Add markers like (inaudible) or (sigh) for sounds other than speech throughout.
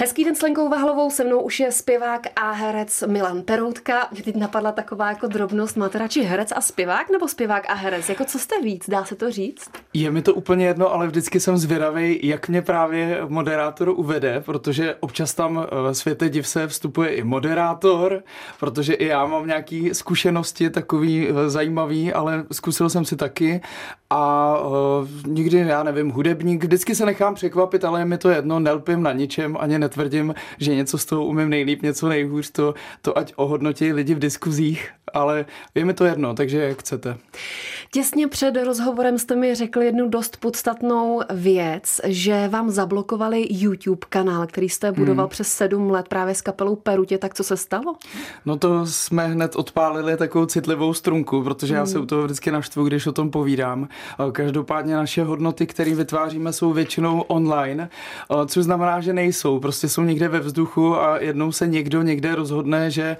Hezký den s Lenkou Vahlovou, se mnou už je zpěvák a herec Milan Peroutka. Mě teď napadla taková jako drobnost, máte radši herec a zpěvák nebo zpěvák a herec? Jako co jste víc, dá se to říct? Je mi to úplně jedno, ale vždycky jsem zvědavý, jak mě právě moderátor uvede, protože občas tam eh, světe div se vstupuje i moderátor, protože i já mám nějaké zkušenosti takový eh, zajímavý, ale zkusil jsem si taky a uh, nikdy, já nevím, hudebník, vždycky se nechám překvapit, ale je mi to jedno, nelpím na ničem, ani netvrdím, že něco z toho umím nejlíp, něco nejhůř, to, to ať ohodnotí lidi v diskuzích, ale je mi to jedno, takže jak chcete. Těsně před rozhovorem jste mi řekl jednu dost podstatnou věc, že vám zablokovali YouTube kanál, který jste budoval hmm. přes sedm let právě s kapelou Perutě, tak co se stalo? No to jsme hned odpálili takovou citlivou strunku, protože hmm. já se u toho vždycky naštvu, když o tom povídám. Každopádně naše hodnoty, které vytváříme, jsou většinou online, což znamená, že nejsou, prostě jsou někde ve vzduchu a jednou se někdo někde rozhodne, že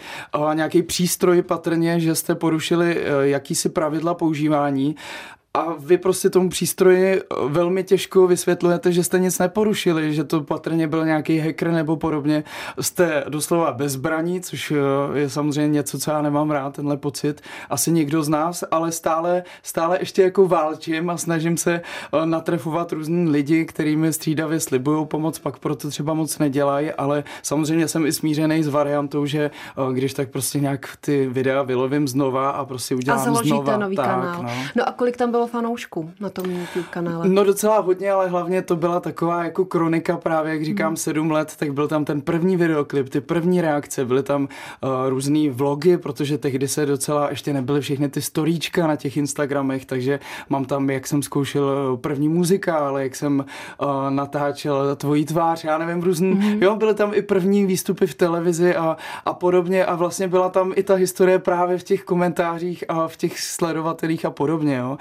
nějaký přístroj patrně, že jste porušili jakýsi pravidla používání a vy prostě tomu přístroji velmi těžko vysvětlujete, že jste nic neporušili, že to patrně byl nějaký hacker nebo podobně. Jste doslova bezbraní, což eh, je samozřejmě něco, co já nemám rád, tenhle pocit. Asi někdo z nás, ale stále, stále ještě jako válčím a snažím se eh, natrefovat různý lidi, kterými střídavě slibují pomoc, pak proto třeba moc nedělají, ale samozřejmě jsem i smířený s variantou, že eh, když tak prostě nějak ty videa vylovím znova a prostě udělám a založíte znova. nový tak, kanál. No. no a kolik tam bylo fanoušků na tom YouTube kanále? No docela hodně, ale hlavně to byla taková jako kronika právě, jak říkám, hmm. sedm let, tak byl tam ten první videoklip, ty první reakce, byly tam uh, různý vlogy, protože tehdy se docela ještě nebyly všechny ty storíčka na těch Instagramech, takže mám tam, jak jsem zkoušel eh, první muzika, ale jak jsem uh, natáčel tvojí tvář, já nevím, různý, hmm. jo, byly tam i první výstupy v televizi a, a podobně a vlastně byla tam i ta historie právě v těch komentářích a v těch sledovatelích a podobně, jo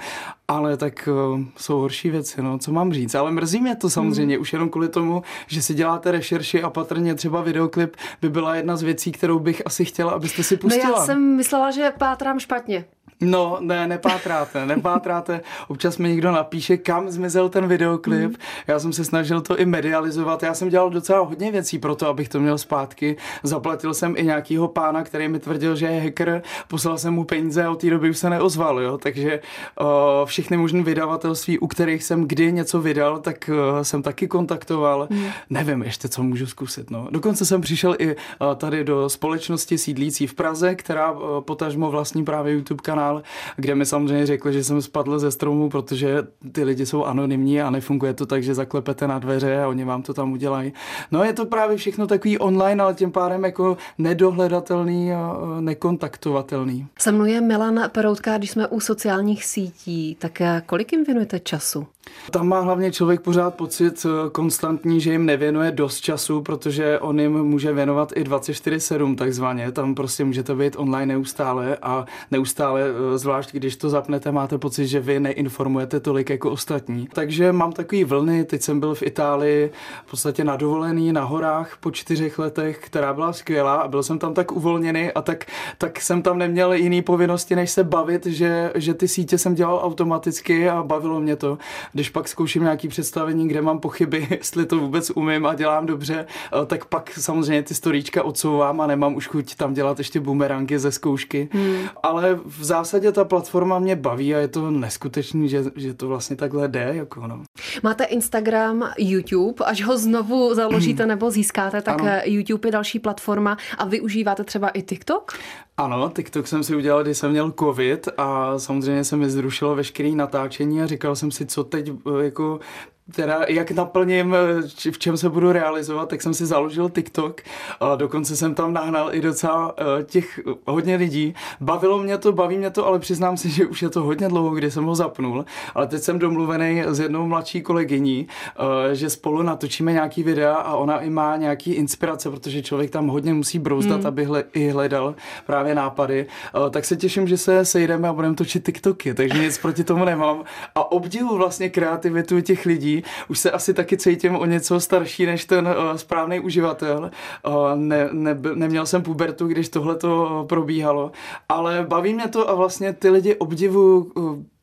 ale tak uh, jsou horší věci, no, co mám říct. Ale mrzí mě to samozřejmě, hmm. už jenom kvůli tomu, že si děláte rešerši a patrně třeba videoklip by byla jedna z věcí, kterou bych asi chtěla, abyste si pustila. No já jsem myslela, že pátrám špatně. No, ne, nepátráte, nepátráte. Občas mi někdo napíše, kam zmizel ten videoklip. Mm. Já jsem se snažil to i medializovat. Já jsem dělal docela hodně věcí pro to, abych to měl zpátky. Zaplatil jsem i nějakýho pána, který mi tvrdil, že je hacker. Poslal jsem mu peníze a od té doby už se neozval, jo. Takže uh, všechny možné vydavatelství, u kterých jsem kdy něco vydal, tak uh, jsem taky kontaktoval. Mm. Nevím ještě, co můžu zkusit, no. Dokonce jsem přišel i uh, tady do společnosti sídlící v Praze, která uh, potažmo vlastní právě YouTube kanál kanál, kde mi samozřejmě řekli, že jsem spadl ze stromu, protože ty lidi jsou anonymní a nefunguje to tak, že zaklepete na dveře a oni vám to tam udělají. No je to právě všechno takový online, ale tím pádem jako nedohledatelný a nekontaktovatelný. Se mnou je Milan Peroutka, když jsme u sociálních sítí, tak kolik jim věnujete času? Tam má hlavně člověk pořád pocit eh, konstantní, že jim nevěnuje dost času, protože on jim může věnovat i 24-7 takzvaně. Tam prostě můžete být online neustále a neustále, eh, zvlášť když to zapnete, máte pocit, že vy neinformujete tolik jako ostatní. Takže mám takový vlny, teď jsem byl v Itálii v podstatě na dovolený na horách po čtyřech letech, která byla skvělá a byl jsem tam tak uvolněný a tak, tak jsem tam neměl jiný povinnosti, než se bavit, že, že ty sítě jsem dělal automaticky a bavilo mě to když pak zkouším nějaký představení, kde mám pochyby, (laughs) jestli to vůbec umím a dělám dobře, eh, tak pak samozřejmě ty storíčka odsouvám a nemám už chuť tam dělat ještě bumerangy ze zkoušky. Hmm. Ale v zásadě ta platforma mě baví a je to neskutečný, že, že to vlastně takhle jde. Jako no. Máte Instagram, YouTube, až ho znovu založíte nebo získáte, tak ano. YouTube je další platforma a využíváte třeba i TikTok? Ano, TikTok jsem si udělal, když jsem měl covid a samozřejmě se mi zrušilo veškeré natáčení a říkal jsem si, co teď jako teda jak naplním, v čem se budu realizovat, tak jsem si založil TikTok a dokonce jsem tam nahnal i docela eh, těch hodně lidí. Bavilo mě to, baví mě to, ale přiznám si, (laughs) že už je to hodně dlouho, kdy jsem ho zapnul, ale teď jsem domluvený s jednou mladší kolegyní, eh, že spolu natočíme nějaký videa a ona i má nějaký inspirace, protože člověk tam hodně musí brouzdat, hmm. aby hle, i hledal právě nápady. Eh, tak se těším, že se sejdeme a budeme točit TikToky, takže nic proti tomu nemám. A obdivu vlastně kreativitu těch lidí, už se asi taky cítím o něco starší než ten uh, správný uživatel. Uh, ne, ne, neměl jsem pubertu, když tohle to probíhalo, ale baví mě to a vlastně ty lidi obdivu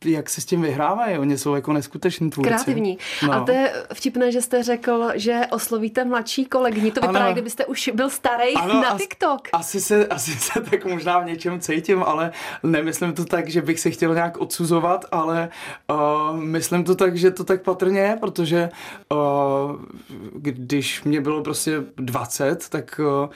jak se s tím vyhrávají. Oni jsou jako neskuteční tvůrci. Kreativní. No. A to je vtipné, že jste řekl, že oslovíte mladší kolegy. To vypadá, ano. kdybyste už byl starý ano, na TikTok. Asi se, asi se tak možná v něčem cítím, ale nemyslím to tak, že bych se chtěl nějak odsuzovat, ale uh, myslím to tak, že to tak patrně je, protože uh, když mě bylo prostě 20, tak uh,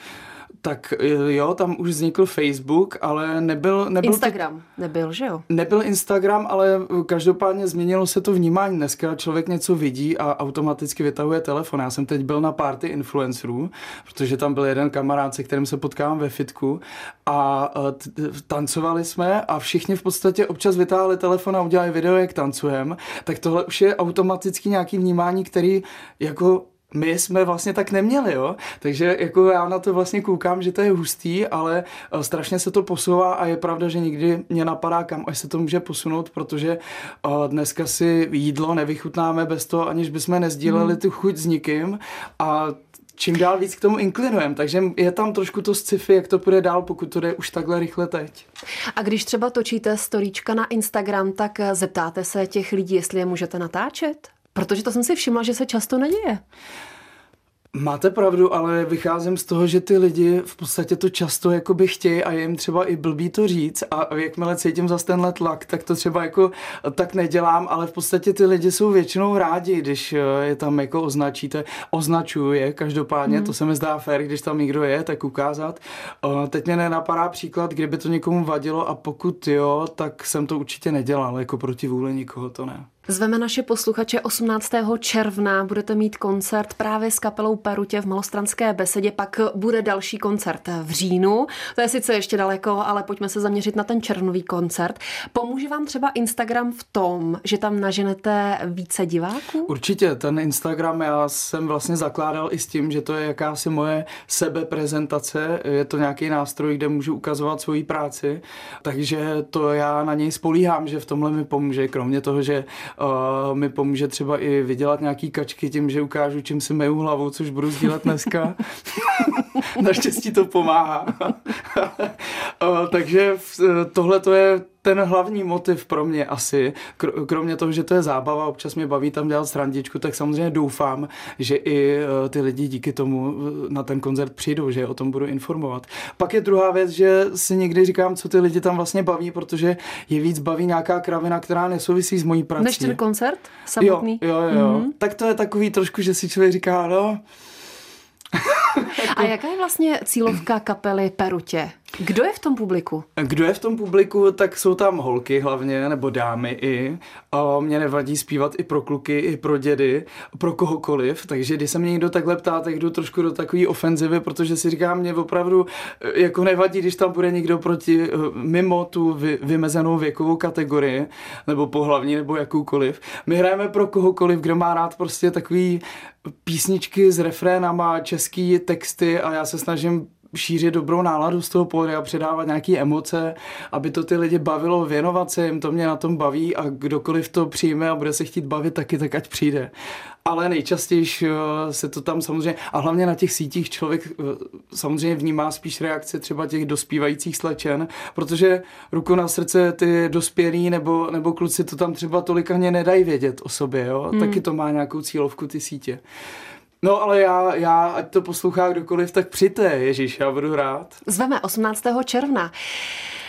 tak eh, jo, tam už vznikl Facebook, ale nebyl... nebyl Instagram to, nebyl, že jo? Nebyl Instagram, ale každopádně změnilo se to vnímání. Dneska člověk něco vidí a automaticky vytahuje telefon. Já jsem teď byl na party influencerů, protože tam byl jeden kamarád, se kterým se potkávám ve fitku a eh, tancovali jsme a všichni v podstatě občas vytáhli telefon a udělali video, jak tancujeme. Tak tohle už je automaticky nějaký vnímání, který jako my jsme vlastně tak neměli, jo. Takže jako já na to vlastně koukám, že to je hustý, ale eh, strašně se to posouvá a je pravda, že nikdy mě napadá, kam až se to může posunout, protože eh, dneska si jídlo nevychutnáme bez toho, aniž bychom nezdíleli hmm. tu chuť s nikým a čím dál víc k tomu inklinujeme, takže je tam trošku to sci-fi, jak to půjde dál, pokud to jde už takhle rychle teď. A když třeba točíte storíčka na Instagram, tak eh, zeptáte se těch lidí, jestli je můžete natáčet? Protože to jsem si všimla, že se často neděje. Máte pravdu, ale vycházím z toho, že ty lidi v podstatě to často jako by chtějí a je jim třeba i blbý to říct a jakmile cítím za tenhle tlak, tak to třeba jako tak nedělám, ale v podstatě ty lidi jsou většinou rádi, když eh, je tam jako označíte, označuju je každopádně, hmm. to se mi zdá fér, když tam někdo je, tak ukázat. Eh, teď mě nenapadá příklad, kdyby to někomu vadilo a pokud jo, tak jsem to určitě nedělal, jako proti vůli nikoho to ne. Zveme naše posluchače 18. června, budete mít koncert právě s kapelou Perutě v Malostranské besedě, pak bude další koncert v říjnu. To je sice ještě daleko, ale pojďme se zaměřit na ten červnový koncert. Pomůže vám třeba Instagram v tom, že tam naženete více diváků? Určitě, ten Instagram já jsem vlastně zakládal i s tím, že to je jakási moje sebeprezentace, je to nějaký nástroj, kde můžu ukazovat svoji práci, takže to já na něj spolíhám, že v tomhle mi pomůže, kromě toho, že mi pomůže třeba i vydělat nějaký kačky tím, že ukážu, čím si meju hlavu, což budu sdílet dneska. (laughs) (laughs) Naštěstí to pomáhá. uh, (laughs) takže tohle to je ten hlavní motiv pro mě asi, kromě toho, že to je zábava, občas mě baví tam dělat srandičku, tak samozřejmě doufám, že i e, ty lidi díky tomu na ten koncert přijdou, že o tom budu informovat. Pak je druhá věc, že si někdy říkám, co ty lidi tam vlastně baví, protože je víc baví nějaká kravina, která nesouvisí s mojí prací. Než ten koncert samotný? Jo, jo, jo. Mm-hmm. Tak to je takový trošku, že si člověk říká, no, a jaká je vlastně cílovka kapely Perutě? Kdo je v tom publiku? Kdo je v tom publiku, tak jsou tam holky hlavně, nebo dámy i. A mě nevadí zpívat i pro kluky, i pro dědy, pro kohokoliv. Takže když se mě někdo takhle ptá, tak jdu trošku do takové ofenzivy, protože si říkám, mě opravdu eh, jako nevadí, když tam bude někdo proti, eh, mimo tu vy, vymezenou věkovou kategorii, nebo pohlavní, nebo jakoukoliv. My hrajeme pro kohokoliv, kdo má rád prostě takový písničky s refrénama, český texty a já se snažím šířit dobrou náladu z toho a předávat nějaké emoce, aby to ty lidi bavilo, věnovat se jim, to mě na tom baví a kdokoliv to přijme a bude se chtít bavit taky, tak ať přijde. Ale nejčastěji eh, se to tam samozřejmě, a hlavně na těch sítích člověk eh, samozřejmě vnímá spíš reakce třeba těch dospívajících slečen, protože ruku na srdce ty dospělí nebo, nebo kluci to tam třeba tolik ani nedají vědět o sobě, jo? Hmm. taky to má nějakou cílovku ty sítě. No ale já, já, ať to poslouchá kdokoliv, tak přijďte, Ježíš, já budu rád. Zveme 18. června.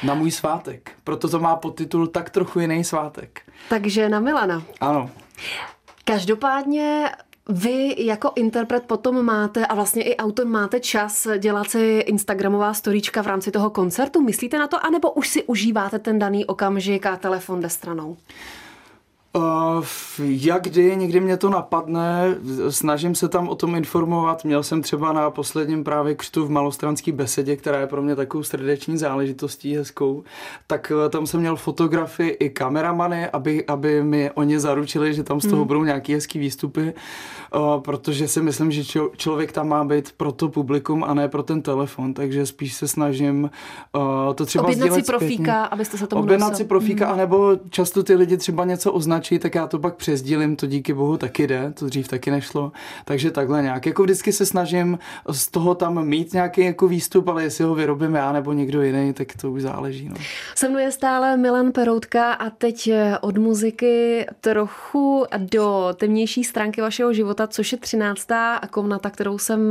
Na můj svátek. Proto to má podtitul Tak trochu jiný svátek. Takže na Milana. Ano. Každopádně vy jako interpret potom máte a vlastně i autor máte čas dělat si Instagramová storíčka v rámci toho koncertu. Myslíte na to, anebo už si užíváte ten daný okamžik a telefon jde stranou? Uh, jak kdy, někdy mě to napadne, snažím se tam o tom informovat. Měl jsem třeba na posledním právě křtu v malostranské besedě, která je pro mě takovou srdeční záležitostí hezkou, tak uh, tam jsem měl fotografy i kameramany, aby, aby mi oni zaručili, že tam z toho hmm. budou nějaký hezký výstupy, uh, protože si myslím, že člo, člověk tam má být pro to publikum a ne pro ten telefon, takže spíš se snažím uh, to třeba Objednat si profíka, abyste se tomu Objednat si profíka, hmm. anebo často ty lidi třeba něco označí označí, tak já to pak přezdílím, to díky bohu taky jde, to dřív taky nešlo. Takže takhle nějak. Jako vždycky se snažím z toho tam mít nějaký jako výstup, ale jestli ho vyrobím já nebo někdo jiný, tak to už záleží. No. Se mnou je stále Milan Peroutka a teď od muziky trochu do temnější stránky vašeho života, což je 13. komnata, kterou jsem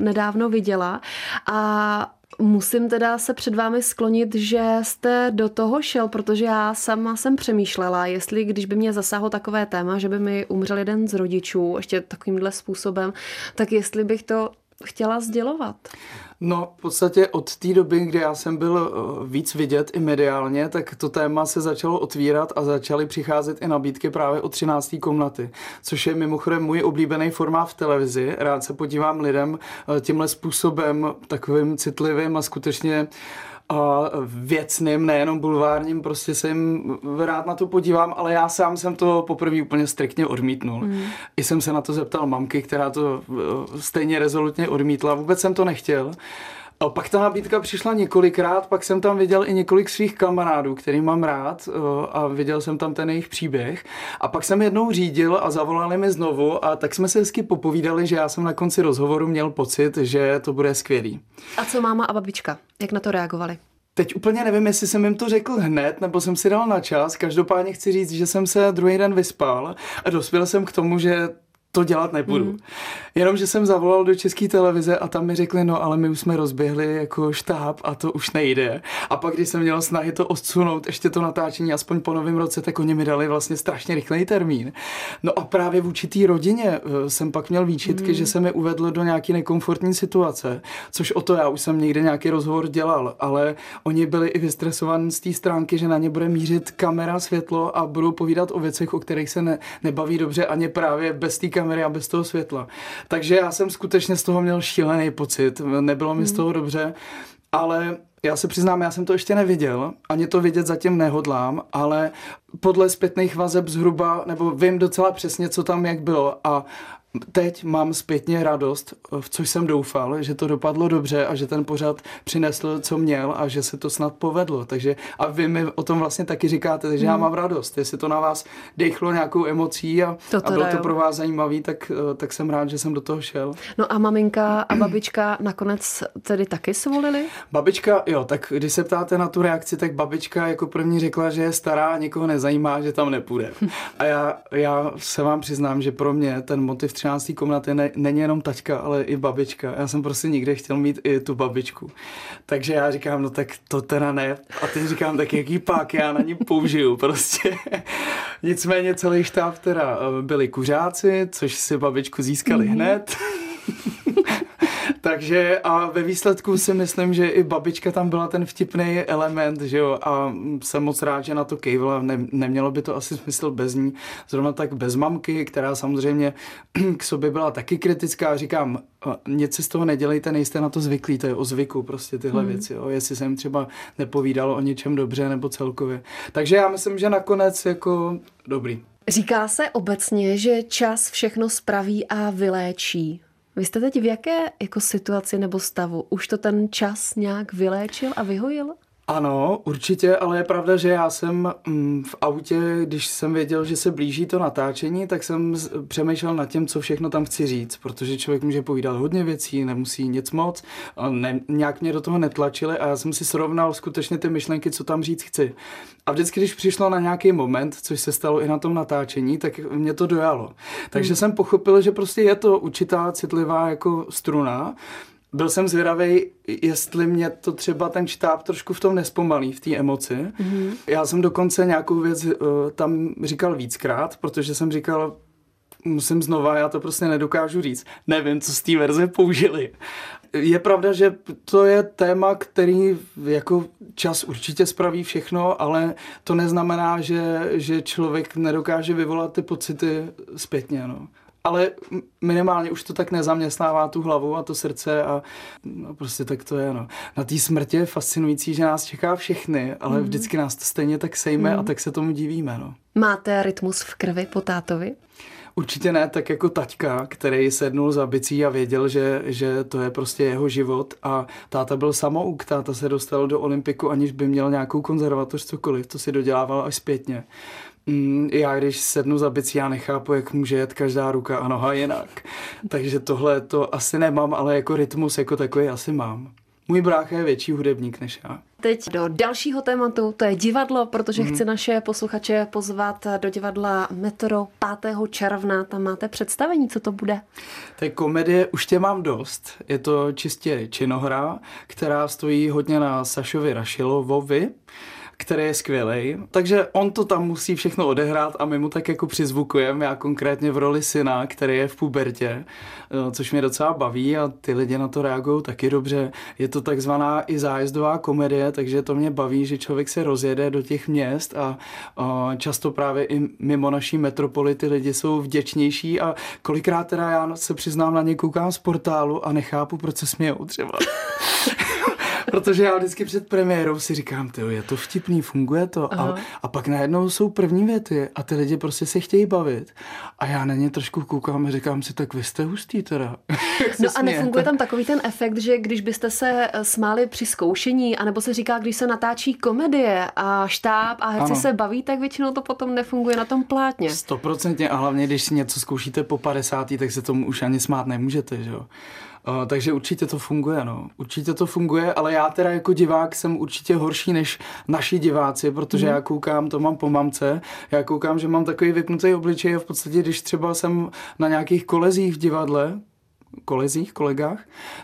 nedávno viděla. A Musím teda se před vámi sklonit, že jste do toho šel, protože já sama jsem přemýšlela, jestli když by mě zasáhlo takové téma, že by mi umřel jeden z rodičů ještě takovýmhle způsobem, tak jestli bych to chtěla sdělovat. No, v podstatě od té doby, kdy já jsem byl eh, víc vidět i mediálně, tak to téma se začalo otvírat a začaly přicházet i nabídky právě o 13. komnaty, což je mimochodem můj oblíbený formát v televizi. Rád se podívám lidem eh, tímhle způsobem, takovým citlivým a skutečně a věcným, nejenom bulvárním, prostě se jim rád na to podívám, ale já sám jsem to poprvé úplně striktně odmítnul. Mm. I jsem se na to zeptal mamky, která to eh, stejně rezolutně odmítla, vůbec jsem to nechtěl. A pak ta nabídka přišla několikrát, pak jsem tam viděl i několik svých kamarádů, který mám rád eh, a viděl jsem tam ten jejich příběh. A pak jsem jednou řídil a zavolali mi znovu a tak jsme se hezky popovídali, že já jsem na konci rozhovoru měl pocit, že to bude skvělý. A co máma a babička? Jak na to reagovali? Teď úplně nevím, jestli jsem jim to řekl hned, nebo jsem si dal na čas. Každopádně chci říct, že jsem se druhý den vyspal a dospěl jsem k tomu, že to dělat nebudu. Mm. Jenomže jsem zavolal do české televize a tam mi řekli, no ale my už jsme rozběhli jako štáb a to už nejde. A pak, když jsem měl snahy to odsunout, ještě to natáčení aspoň po novém roce, tak oni mi dali vlastně strašně rychlej termín. No a právě v určitý rodině eh, jsem pak měl výčitky, mm. že se mi uvedlo do nějaké nekomfortní situace, což o to já už jsem někde nějaký rozhovor dělal, ale oni byli i vystresovaní z té stránky, že na ně bude mířit kamera, světlo a budou povídat o věcech, o kterých se ne, nebaví dobře ani právě bez té kamery a bez toho světla. Takže já jsem skutečně z toho měl šílený pocit, nebylo mi z hmm. toho dobře, ale já se přiznám, já jsem to ještě neviděl, ani to vidět zatím nehodlám, ale podle zpětných vazeb zhruba, nebo vím docela přesně, co tam jak bylo a teď mám zpětně radost, v což jsem doufal, že to dopadlo dobře a že ten pořad přinesl, co měl a že se to snad povedlo. Takže a vy mi o tom vlastně taky říkáte, takže hmm. já mám radost. Jestli to na vás dechlo nějakou emocí a, a bylo to pro vás zajímavý, tak, tak jsem rád, že jsem do toho šel. No a maminka a babička nakonec tedy taky svolili? Babička, jo, tak když se ptáte na tu reakci, tak babička jako první řekla, že je stará a nikoho nezajímá, že tam nepůjde. A já, já se vám přiznám, že pro mě ten motiv 13. komnaty ne, není jenom taťka, ale i babička. Já jsem prostě nikde chtěl mít i tu babičku. Takže já říkám, no tak to teda ne. A teď říkám, tak jaký pak já na ní použiju prostě. (laughs) Nicméně celý štáb teda eh, byli kuřáci, což si babičku získali mm-hmm. hned. (laughs) Takže a ve výsledku si myslím, že i babička tam byla ten vtipný element, že jo, a jsem moc rád, že na to kejvla, ne, nemělo by to asi smysl bez ní, zrovna tak bez mamky, která samozřejmě (clears throat) k sobě byla taky kritická, říkám, nic si z toho nedělejte, nejste na to zvyklí, to je o zvyku prostě tyhle hmm. věci, jo, jestli jsem třeba nepovídal o něčem dobře nebo celkově. Takže já myslím, že nakonec jako dobrý. Říká se obecně, že čas všechno spraví a vyléčí. Vy jste teď v jaké jako situaci nebo stavu? Už to ten čas nějak vyléčil a vyhojil? Ano, určitě, ale je pravda, že já jsem mm, v autě, když jsem věděl, že se blíží to natáčení, tak jsem přemýšlel nad tím, co všechno tam chci říct, protože člověk může povídat hodně věcí, nemusí nic moc, ne, nějak mě do toho netlačili a já jsem si srovnal skutečně ty myšlenky, co tam říct chci. A vždycky, když přišlo na nějaký moment, což se stalo i na tom natáčení, tak mě to dojalo. Takže hmm. jsem pochopil, že prostě je to určitá citlivá jako struna, byl jsem zvědavý, jestli mě to třeba ten štáb trošku v tom nespomalí, v té emoci. Mm-hmm. Já jsem dokonce nějakou věc uh, tam říkal víckrát, protože jsem říkal, musím znova, já to prostě nedokážu říct. Nevím, co z té verze použili. Je pravda, že to je téma, který jako čas určitě spraví všechno, ale to neznamená, že, že člověk nedokáže vyvolat ty pocity zpětně. No ale minimálně už to tak nezaměstnává tu hlavu a to srdce a no prostě tak to je, no. Na té smrti je fascinující, že nás čeká všechny, ale mm. vždycky nás to stejně tak sejme mm. a tak se tomu divíme, no. Máte rytmus v krvi po tátovi? Určitě ne, tak jako taťka, který sednul za bicí a věděl, že, že to je prostě jeho život a táta byl samouk, táta se dostal do olympiku, aniž by měl nějakou konzervatoř, cokoliv, to si dodělával až zpětně. Mm, já když sednu za bicí, já nechápu, jak může jet každá ruka a noha jinak. Takže tohle to asi nemám, ale jako rytmus jako takový asi mám. Můj brácha je větší hudebník než já. Teď do dalšího tématu, to je divadlo, protože mm. chci naše posluchače pozvat do divadla Metro 5. června. Tam máte představení, co to bude? Tak komedie už tě mám dost. Je to čistě činohra, která stojí hodně na Sašovi Rašilovovi který je skvělý. Takže on to tam musí všechno odehrát a my mu tak jako přizvukujeme. Já konkrétně v roli syna, který je v pubertě, eh, což mě docela baví a ty lidi na to reagují taky dobře. Je to takzvaná i zájezdová komedie, takže to mě baví, že člověk se rozjede do těch měst a, často právě i mimo naší metropoly ty lidi jsou vděčnější a kolikrát teda já se přiznám na ně koukám z portálu a nechápu, proč se smějou třeba. (laughs) Protože já vždycky před premiérou si říkám, ty je to vtipný, funguje to. A, a pak najednou jsou první věty a ty lidi prostě se chtějí bavit. A já na ně trošku koukám a říkám si, tak vy jste hustý teda. (laughs) no a nefunguje tam takový ten efekt, že když byste se eh, smáli při zkoušení, anebo se říká, když se natáčí komedie a štáb a herci ano. se baví, tak většinou to potom nefunguje na tom plátně. Stoprocentně a hlavně, když si něco zkoušíte po 50. tak se tomu už ani smát nemůžete, že jo. Uh, takže určitě to funguje, no. Určitě to funguje, ale já teda jako divák jsem určitě horší než naši diváci, protože mm. já koukám, to mám po mamce, já koukám, že mám takový vypnutý obličej a v podstatě, když třeba jsem na nějakých kolezích v divadle, kolezích, kolegách,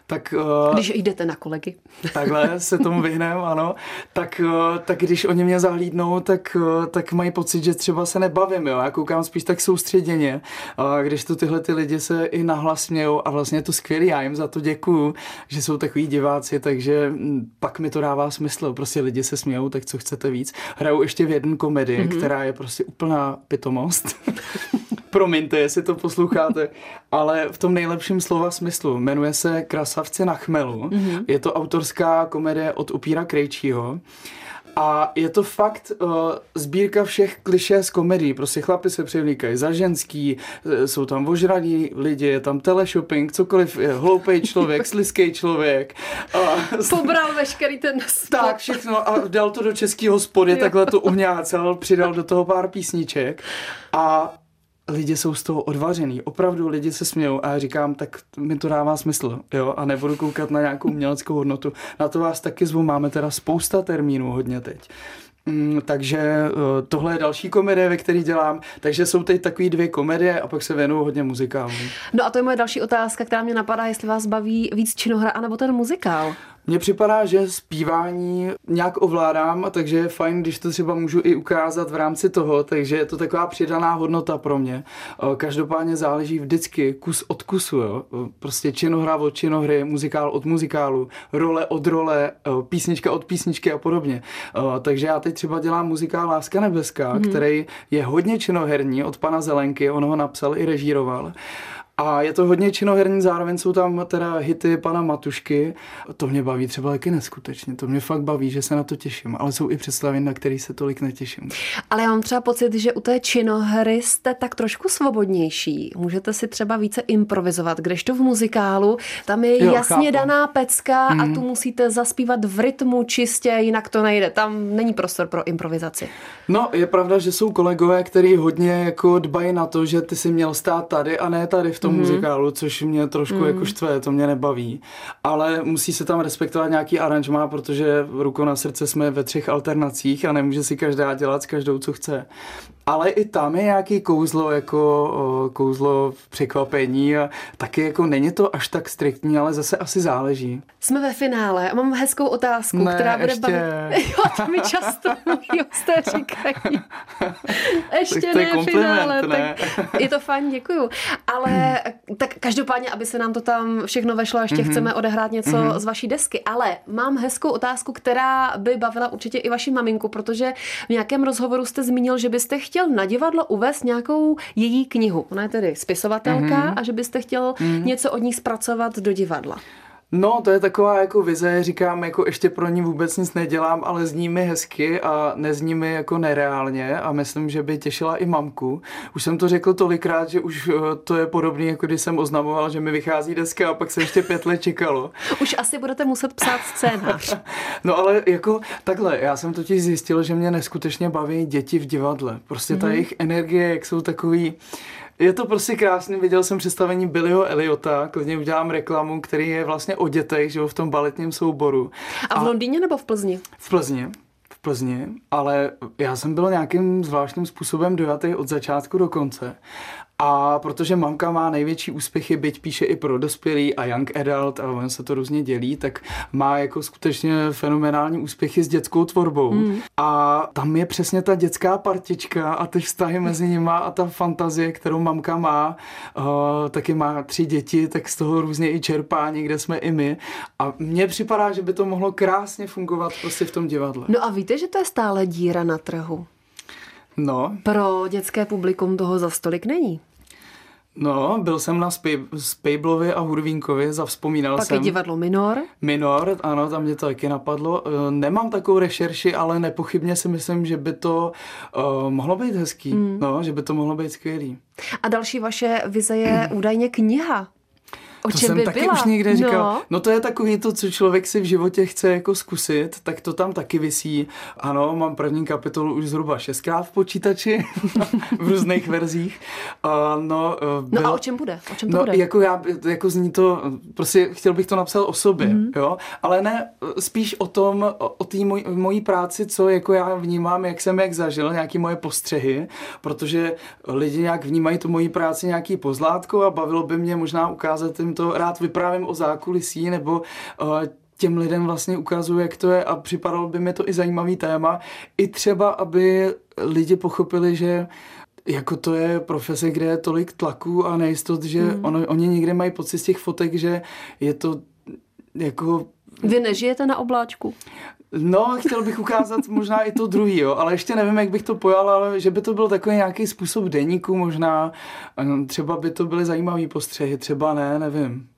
tak... Uh, když jdete na kolegy. (laughs) Takhle se tomu vyhnem, ano. Tak, uh, tak když oni mě zahlídnou, tak, uh, tak mají pocit, že třeba se nebavím, jo. Já koukám spíš tak soustředěně. Když to tyhle ty lidi se i nahlas smějou a vlastně je to skvělý, já jim za to děkuju, že jsou takový diváci, takže mm, pak mi to dává smysl. Prostě lidi se smějou, tak co chcete víc. Hraju ještě v jednu komedii, mm-hmm. která je prostě úplná pitomost. (laughs) Promiňte, jestli to posloucháte, ale v tom nejlepším slova smyslu. Jmenuje se Krasavci na chmelu. Mm-hmm. Je to autorská komedie od Upíra Krejčího. A je to fakt uh, sbírka všech kliše z komedii. Prostě chlapi se převlíkají za ženský, eh, jsou tam ožradí lidi, je tam teleshopping, cokoliv, je hloupý (laughs) člověk, sliský člověk. A, Pobral veškerý ten spot. Tak, všechno a dal to do českého hospody, takhle to uhňácel, přidal do toho pár písniček a lidi jsou z toho odvařený. Opravdu lidi se smějou a já říkám, tak mi to dává smysl, jo, a nebudu koukat na nějakou uměleckou hodnotu. Na to vás taky zvu, máme teda spousta termínů hodně teď. Mm, takže eh, tohle je další komedie, ve které dělám. Takže jsou teď takové dvě komedie a pak se věnuju hodně muzikálům. No a to je moje další otázka, která mě napadá, jestli vás baví víc činohra anebo ten muzikál. Mně připadá, že zpívání nějak ovládám, takže je fajn, když to třeba můžu i ukázat v rámci toho, takže je to taková přidaná hodnota pro mě. Každopádně záleží vždycky kus od kusu, jo? prostě činohra od činohry, muzikál od muzikálu, role od role, písnička od písničky a podobně. Takže já teď třeba dělám muzikál Láska nebeská, mm. který je hodně činoherní od pana Zelenky, on ho napsal i režíroval. A je to hodně činoherní, zároveň jsou tam teda hity pana Matušky. To mě baví třeba taky neskutečně. To mě fakt baví, že se na to těším. Ale jsou i představy, na který se tolik netěším. Ale já mám třeba pocit, že u té činohry jste tak trošku svobodnější. Můžete si třeba více improvizovat, kdežto v muzikálu tam je jo, jasně chápu. daná pecka mm. a mhm. tu musíte zaspívat v rytmu čistě, jinak to nejde. Tam není prostor pro improvizaci. No, je pravda, že jsou kolegové, kteří hodně jako dbají na to, že ty si měl stát tady a ne tady v tom tom mm-hmm. muzikálu, což mě trošku mm-hmm. jako štve, to mě nebaví. Ale musí se tam respektovat nějaký aranžmá, protože rukou na srdce jsme ve třech alternacích a nemůže si každá dělat s každou, co chce ale i tam je nějaký kouzlo, jako kouzlo překvapení a taky jako není to až tak striktní, ale zase asi záleží. Jsme ve finále a mám hezkou otázku, ne, která bude ještě... bavit. (laughs) Jo, to mi často hosté říkají. (laughs) Ještě ne, finále. Ne. Tak je to fajn, děkuju. Ale (clears throat) tak každopádně, aby se nám to tam všechno vešlo, ještě mm-hmm. chceme odehrát něco mm-hmm. z vaší desky. Ale mám hezkou otázku, která by bavila určitě i vaši maminku, protože v nějakém rozhovoru jste zmínil, že byste chtěl chtěl na divadlo uvést nějakou její knihu. Ona je tedy spisovatelka mm-hmm. a že byste chtěl mm-hmm. něco od ní zpracovat do divadla. No, to je taková jako vize, říkám, jako ještě pro ní vůbec nic nedělám, ale zní mi hezky a nezní mi jako nereálně a myslím, že by těšila i mamku. Už jsem to řekl tolikrát, že už eh, to je podobné, jako když jsem oznamoval, že mi vychází deska a pak se ještě pět let čekalo. (laughs) Už asi budete muset psát scénář. (laughs) no ale jako takhle, já jsem totiž zjistil, že mě neskutečně baví děti v divadle. Prostě ta mm-hmm. jejich energie, jak jsou takový je to prostě krásný, viděl jsem představení Billyho Eliota, klidně udělám reklamu, který je vlastně o dětech, že jo, v tom baletním souboru. A v Londýně nebo v Plzni? V Plzni. V Plzni, ale já jsem byl nějakým zvláštním způsobem dojatý od začátku do konce. A protože mamka má největší úspěchy, byť píše i pro dospělý a young adult a on se to různě dělí, tak má jako skutečně fenomenální úspěchy s dětskou tvorbou. Mm. A tam je přesně ta dětská partička a ty vztahy mezi nima a ta fantazie, kterou mamka má, uh, taky má tři děti, tak z toho různě i čerpá, někde jsme i my. A mně připadá, že by to mohlo krásně fungovat prostě v tom divadle. No a víte, že to je stále díra na trhu? No. Pro dětské publikum toho za stolik není. No, byl jsem na Spejblovi a Hurvínkovi, zavzpomínal Pak jsem. Pak divadlo Minor. Minor, ano, tam mě to taky napadlo. Eh, nemám takovou rešerši, ale nepochybně si myslím, že by to uh, mohlo být hezký, mm. no, že by to mohlo být skvělý. A další vaše vize je údajně kniha. O to čem jsem by taky byla? už někde říkal. No. no to je takový to, co člověk si v životě chce jako zkusit, tak to tam taky visí. Ano, mám první kapitolu už zhruba šestkrát v počítači, (laughs) v různých verzích. Uh, no, uh, no a o čem bude? O čem to no, bude? Jako já, jako zní to, prostě chtěl bych to napsat o sobě, mm-hmm. jo, ale ne spíš o tom, o, o té moj, mojí práci, co jako já vnímám, jak jsem jak zažil, nějaký moje postřehy, protože lidi nějak vnímají tu moji práci nějaký pozlátko a bavilo by mě možná ukázat jim to rád vyprávím o zákulisí nebo uh, těm lidem vlastně ukazuju, jak to je a připadalo by mi to i zajímavý téma. I třeba, aby lidi pochopili, že jako to je profese, kde je tolik tlaku a nejistot, že mm. ono, oni někde mají pocit z těch fotek, že je to jako... Vy nežijete na obláčku? No, chtěl bych ukázat možná i to druhý, jo, ale ještě nevím, jak bych to pojal, ale že by to byl takový nějaký způsob deníku možná, třeba by to byly zajímavý postřehy, třeba ne, nevím.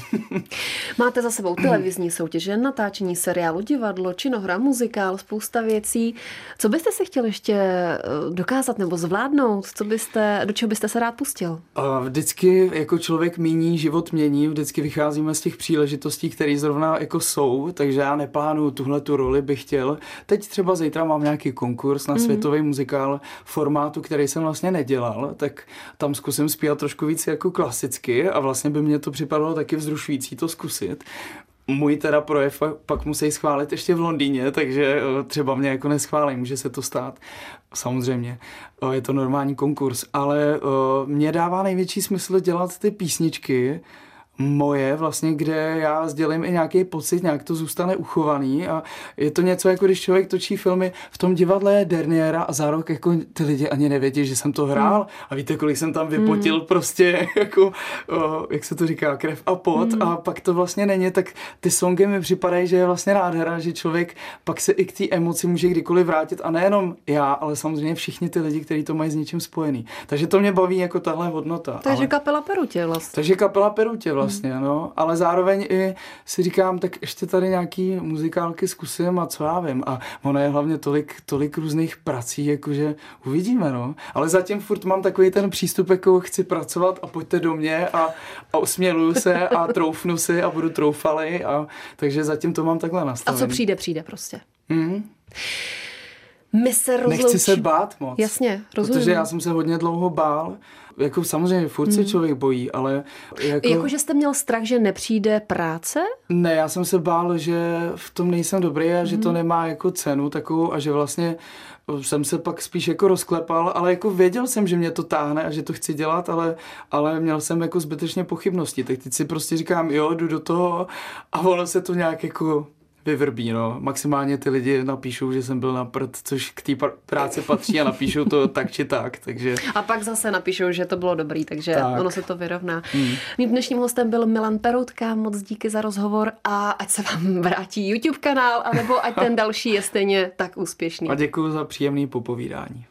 (laughs) Máte za sebou televizní soutěže, natáčení seriálu, divadlo, činohra, muzikál, spousta věcí. Co byste si chtěl ještě eh, dokázat nebo zvládnout? Co byste, do čeho byste se rád pustil? Vždycky jako člověk mění, život mění, vždycky vycházíme z těch příležitostí, které zrovna jako jsou, takže já neplánuju tuhle tu roli bych chtěl. Teď třeba zítra mám nějaký konkurs na mm-hmm. světový muzikál formátu, který jsem vlastně nedělal, tak tam zkusím zpívat trošku víc jako klasicky a vlastně by mě to připadalo taky vzrušující to zkusit. Můj teda projev pak musí schválit ještě v Londýně, takže eh, třeba mě jako neschválí, může se to stát. Samozřejmě, eh, je to normální konkurs, ale eh, mě dává největší smysl dělat ty písničky, moje vlastně, kde já sdělím i nějaký pocit, nějak to zůstane uchovaný a je to něco jako když člověk točí filmy v tom divadle Derniera a za rok jako ty lidi ani nevědí, že jsem to hrál mm. a víte, kolik jsem tam vypotil mm. prostě (laughs) jako, o, jak se to říká, krev a pot mm. a pak to vlastně není, tak ty songy mi připadají, že je vlastně nádhera, že člověk pak se i k té emoci může kdykoliv vrátit a nejenom já, ale samozřejmě všichni ty lidi, kteří to mají s něčím spojený. Takže to mě baví jako tahle hodnota. Takže ale... kapela Perutě vlastně. Takže kapela Perutě vlastně vlastně, no, ale zároveň i si říkám, tak ještě tady nějaký muzikálky zkusím a co já vím. A ono je hlavně tolik, tolik různých prací, jakože uvidíme, no. Ale zatím furt mám takový ten přístup, jako chci pracovat a pojďte do mě a, a usměluju se a (laughs) troufnu si a budu troufalej a takže zatím to mám takhle nastavené. A co přijde, přijde prostě. Mm. My se rozloučíme. Nechci se bát moc. Jasně, rozumím. Protože já jsem se hodně dlouho bál. Jako samozřejmě, furt se hmm. člověk bojí, ale... Jako... jako, že jste měl strach, že nepřijde práce? Ne, já jsem se bál, že v tom nejsem dobrý a hmm. že to hmm. nemá jako cenu takovou a že vlastně jsem se pak spíš jako rozklepal, ale jako věděl jsem, že mě to táhne a že to chci dělat, ale, ale měl jsem jako zbytečně pochybnosti. Tak teď si prostě říkám, jo, jdu do toho a ono se to nějak jako vyvrbí, no. Maximálně ty lidi napíšou, že jsem byl na prd, což k té práci patří a napíšou to tak či tak, takže... A pak zase napíšou, že to bylo dobrý, takže tak. ono se to vyrovná. Hmm. Mým dnešním hostem byl Milan Peroutka, moc díky za rozhovor a ať se vám vrátí YouTube kanál, anebo ať ten (laughs) další je stejně tak úspěšný. A děkuji za příjemný popovídání.